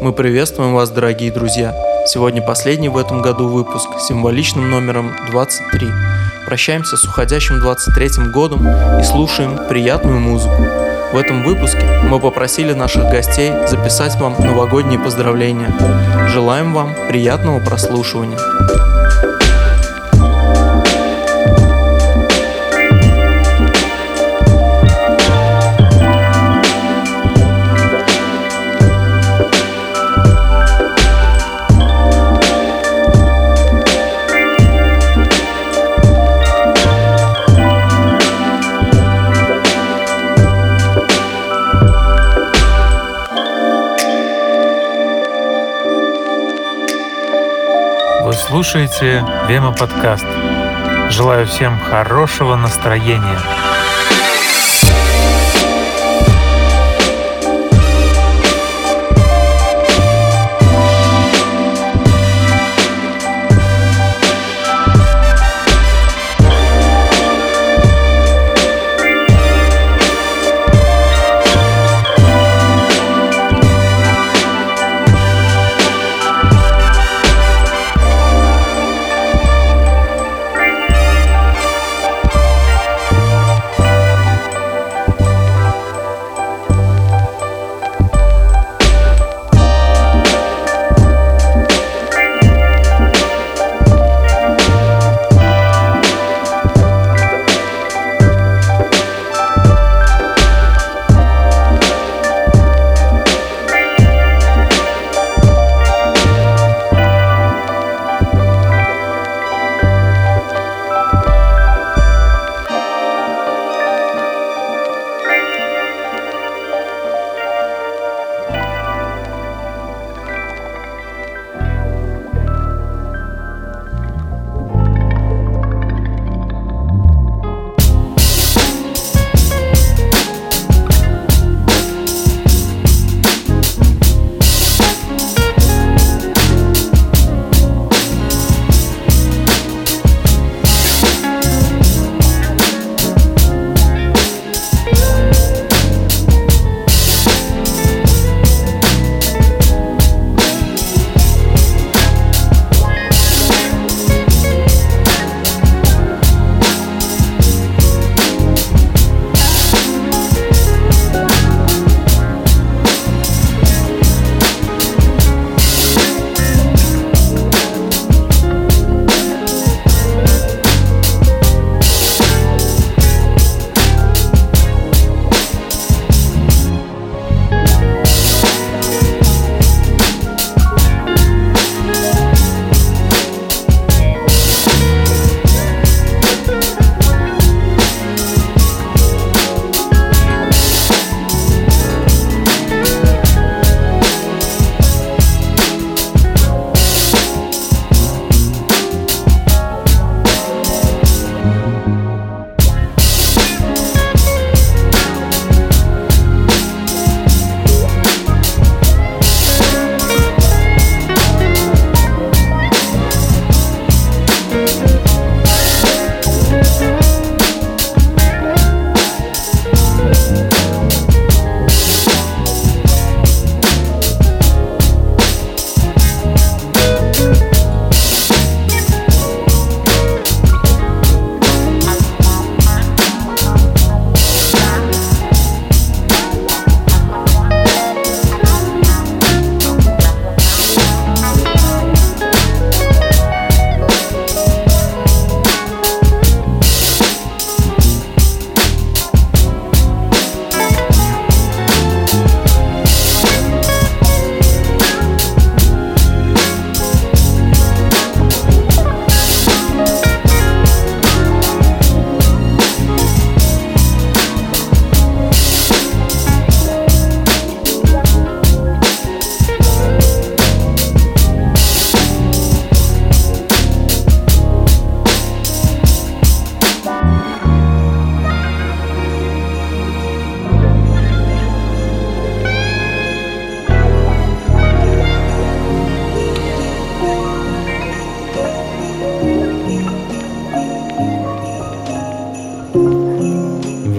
Мы приветствуем вас, дорогие друзья. Сегодня последний в этом году выпуск с символичным номером 23. Прощаемся с уходящим 23 годом и слушаем приятную музыку. В этом выпуске мы попросили наших гостей записать вам новогодние поздравления. Желаем вам приятного прослушивания. Слушаете Вема подкаст. Желаю всем хорошего настроения.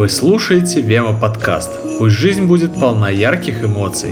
Вы слушаете Вема подкаст. Пусть жизнь будет полна ярких эмоций.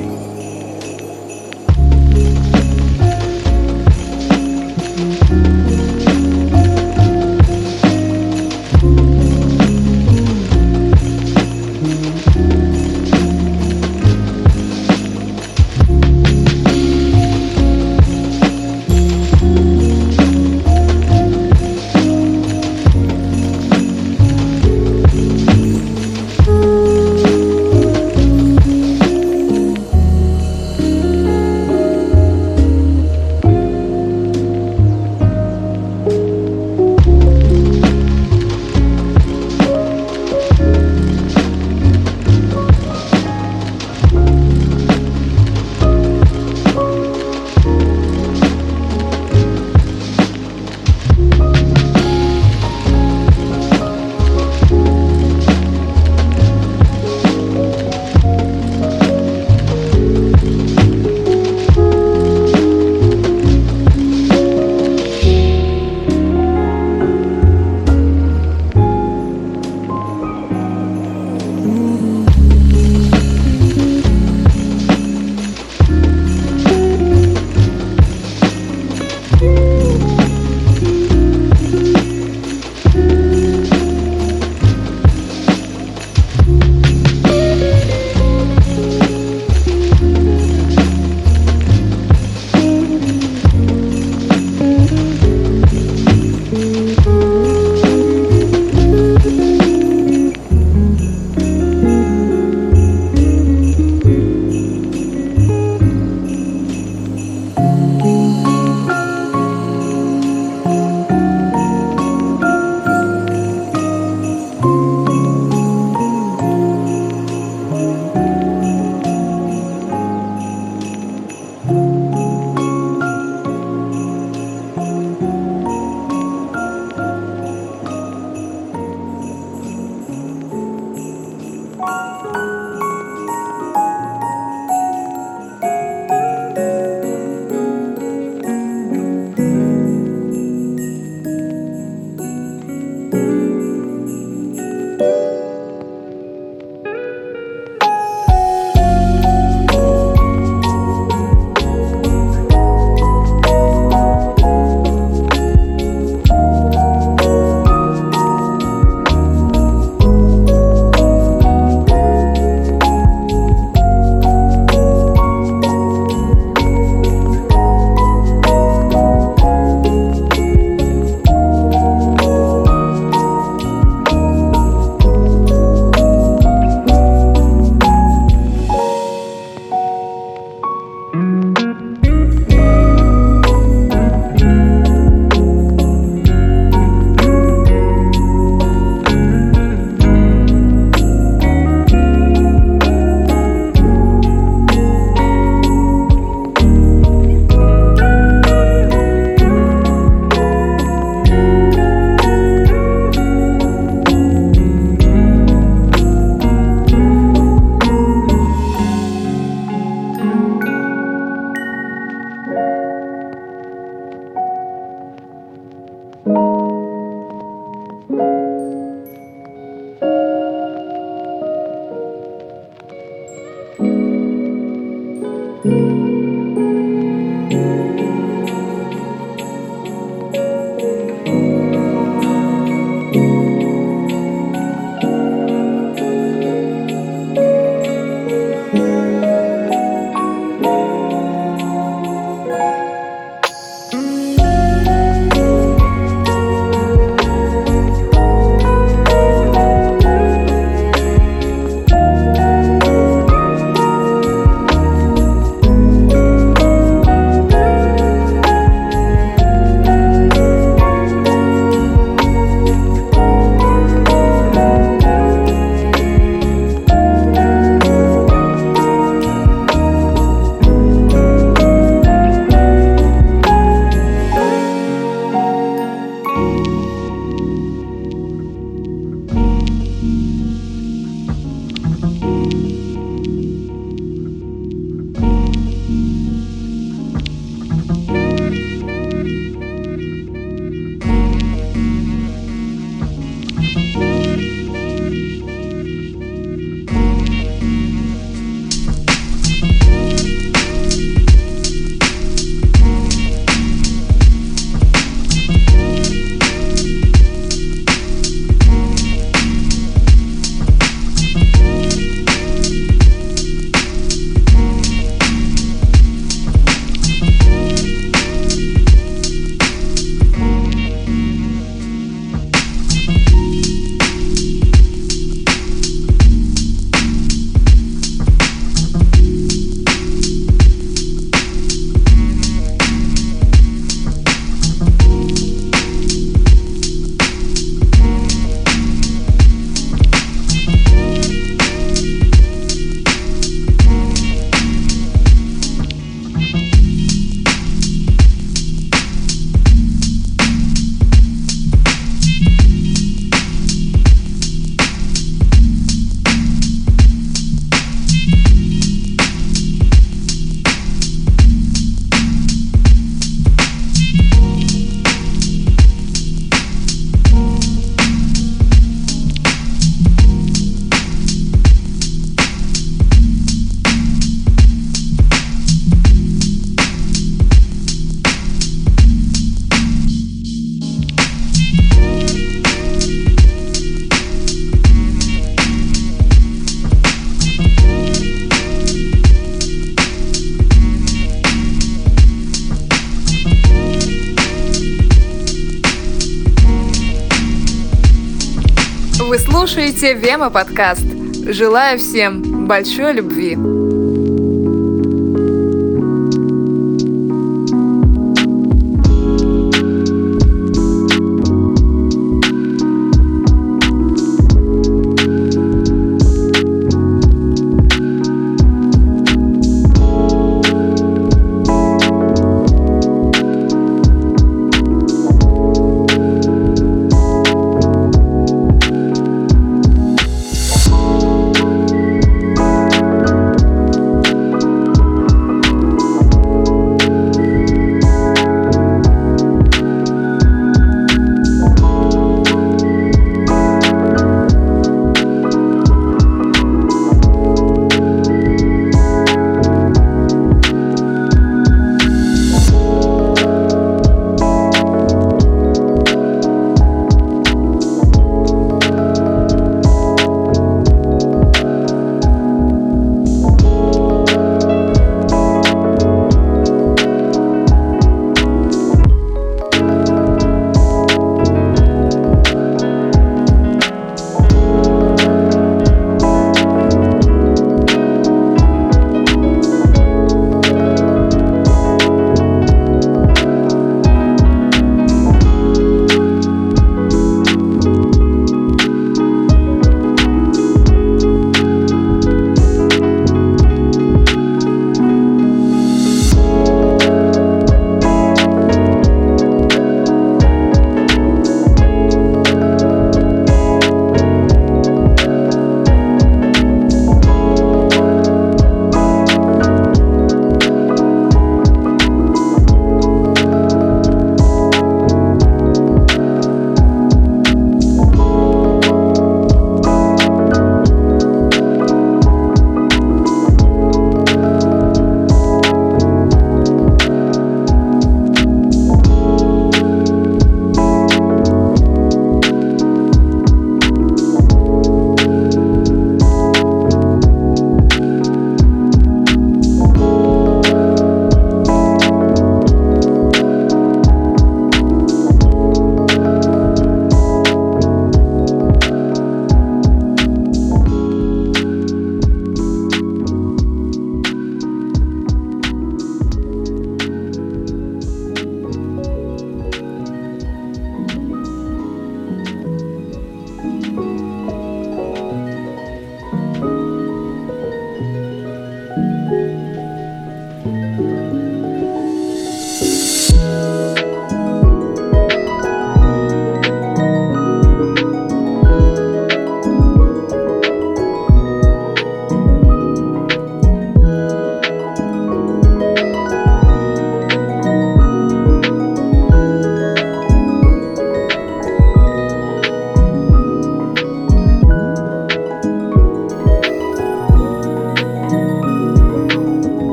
Вы слушаете Вема подкаст. Желаю всем большой любви.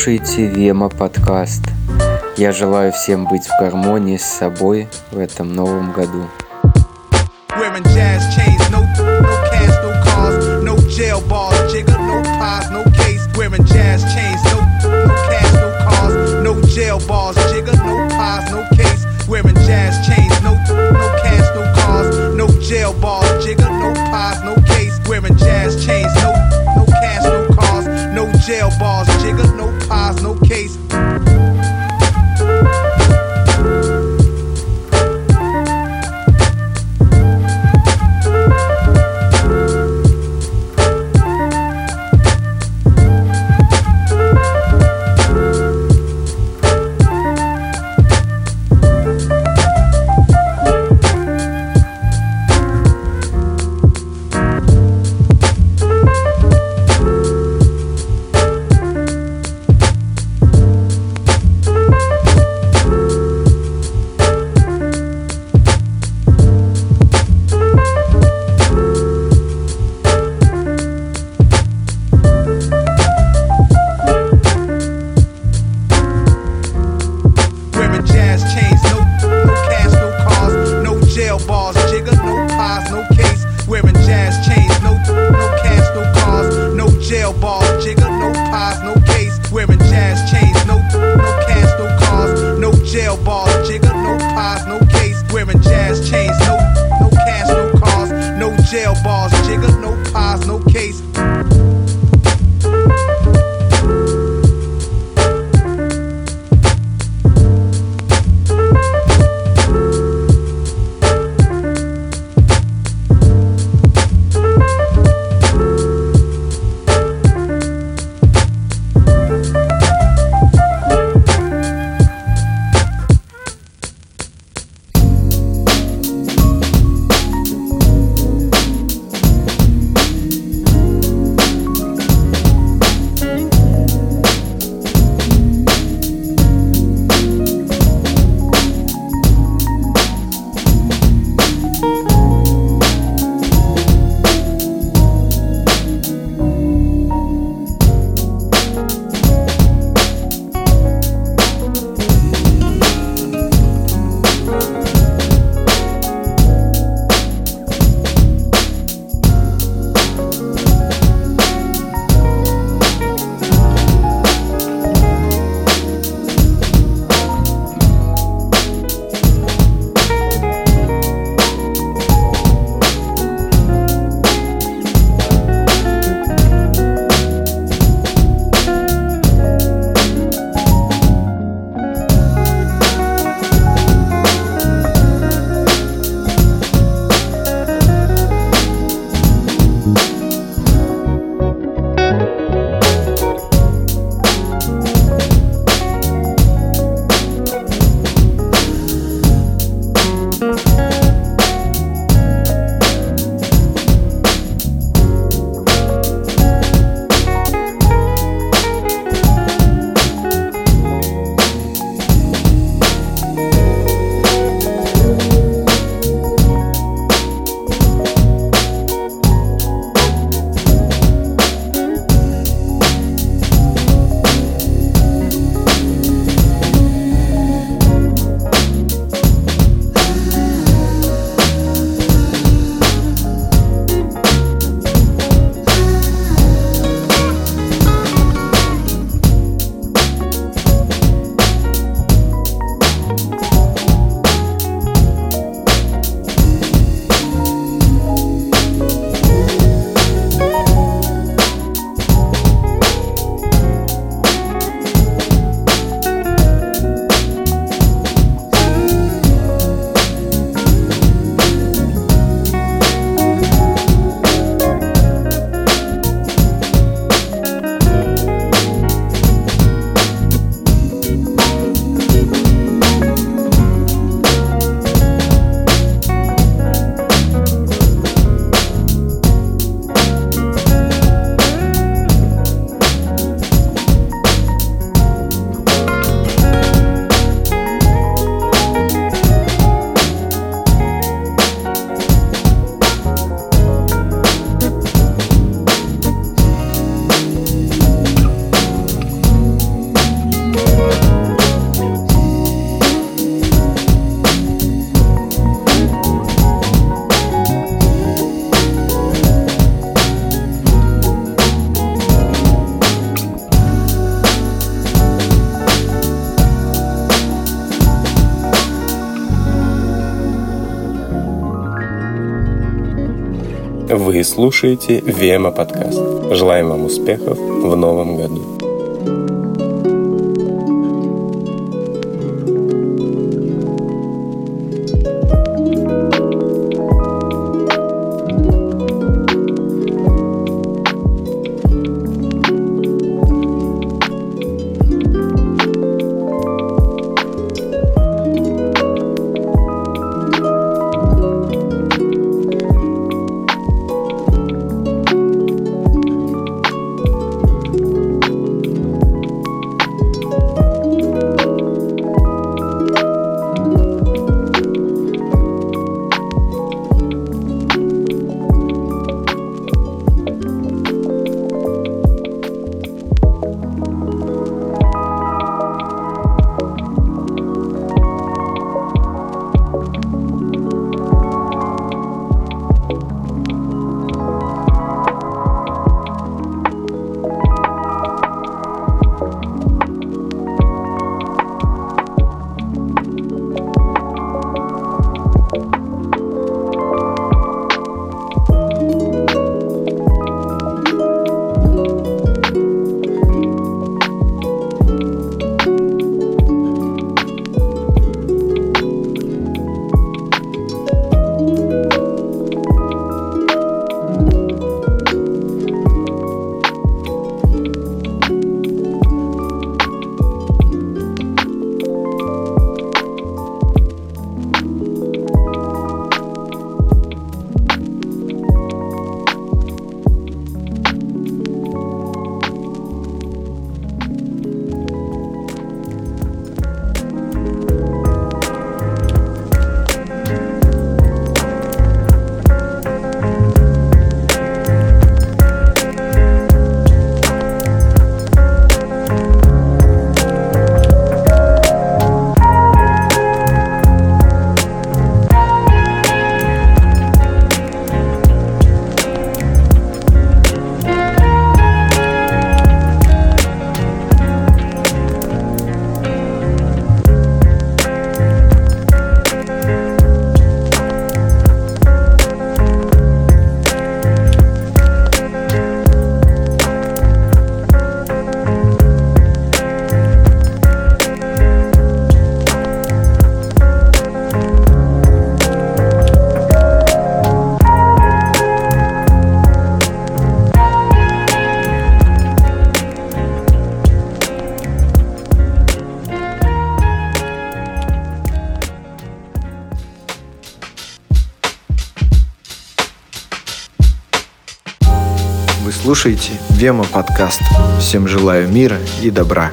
Слушаете Вема подкаст. Я желаю всем быть в гармонии с собой в этом новом году. Jail bars, jigger, case. Вы слушаете Вема подкаст. Желаем вам успехов в новом году. Слушаете Вема подкаст. Всем желаю мира и добра.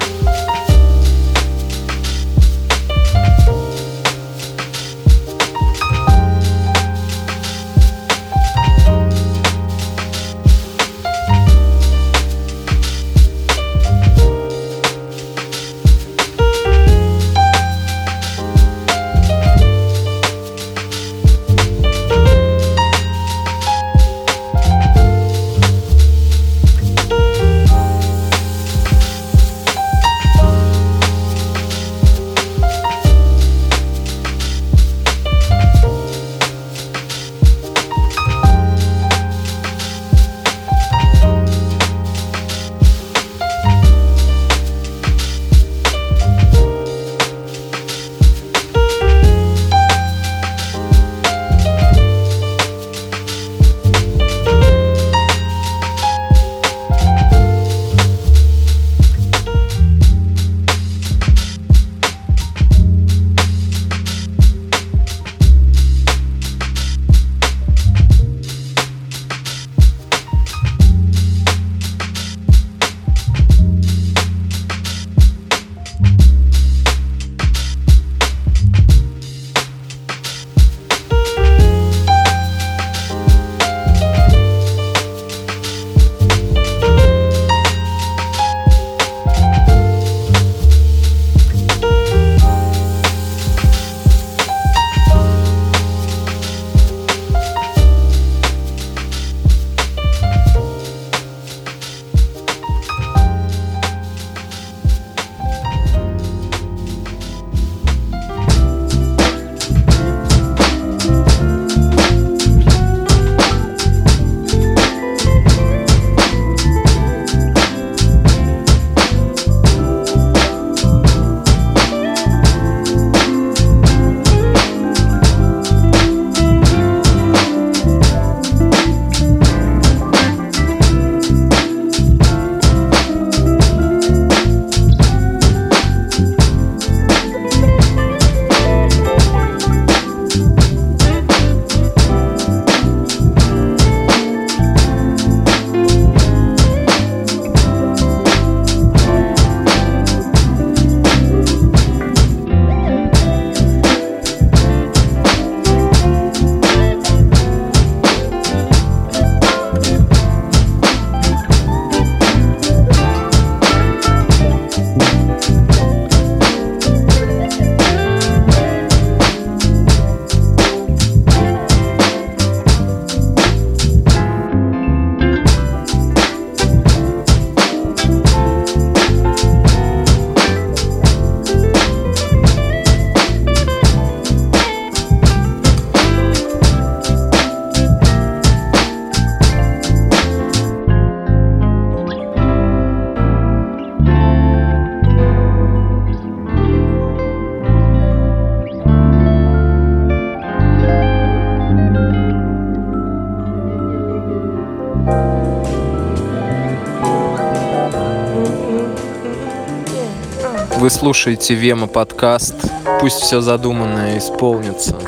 слушаете Вема подкаст. Пусть все задуманное исполнится.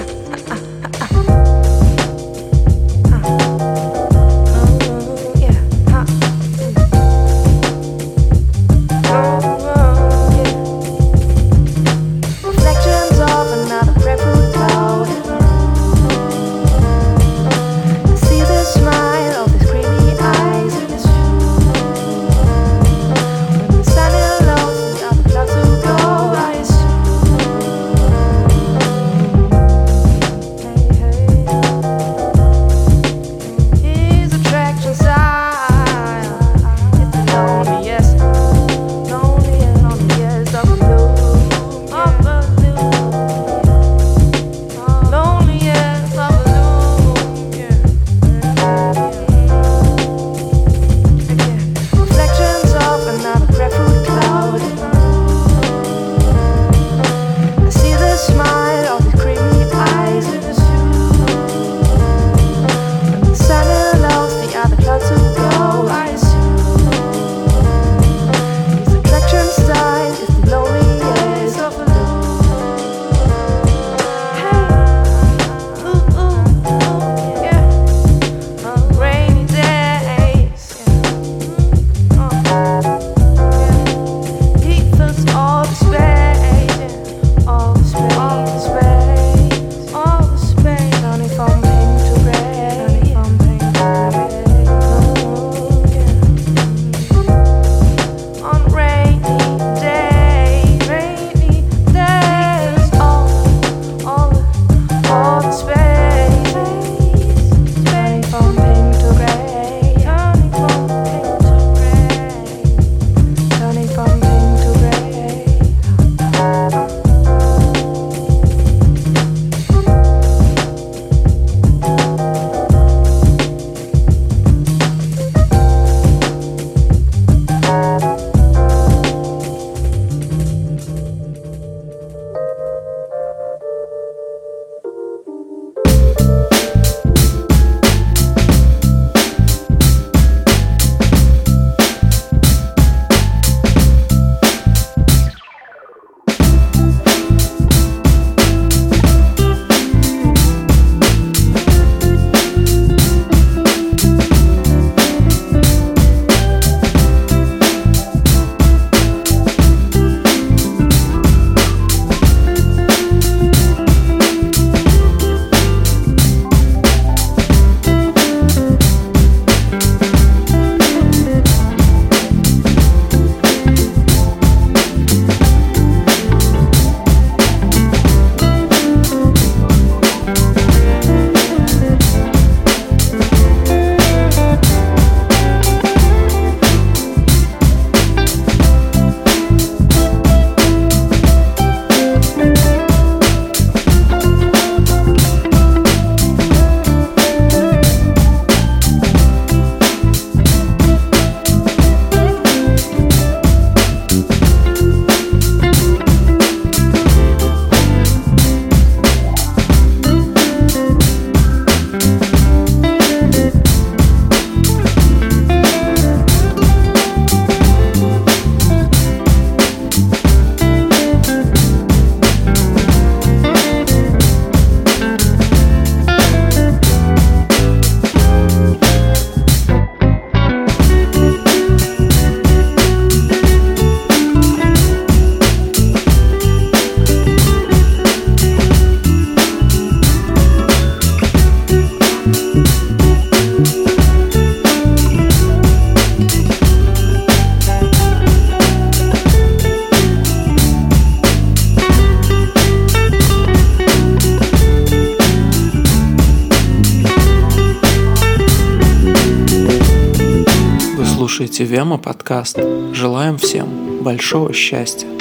слушаете Вема подкаст. Желаем всем большого счастья.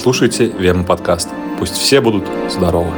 Слушаете Вема подкаст. Пусть все будут здоровы.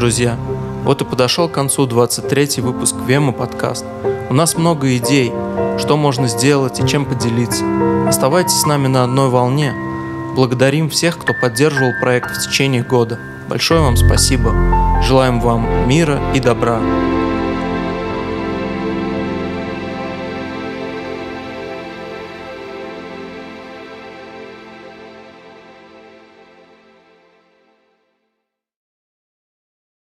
Друзья, вот и подошел к концу 23 выпуск Вема подкаст. У нас много идей, что можно сделать и чем поделиться. Оставайтесь с нами на одной волне. Благодарим всех, кто поддерживал проект в течение года. Большое вам спасибо. Желаем вам мира и добра.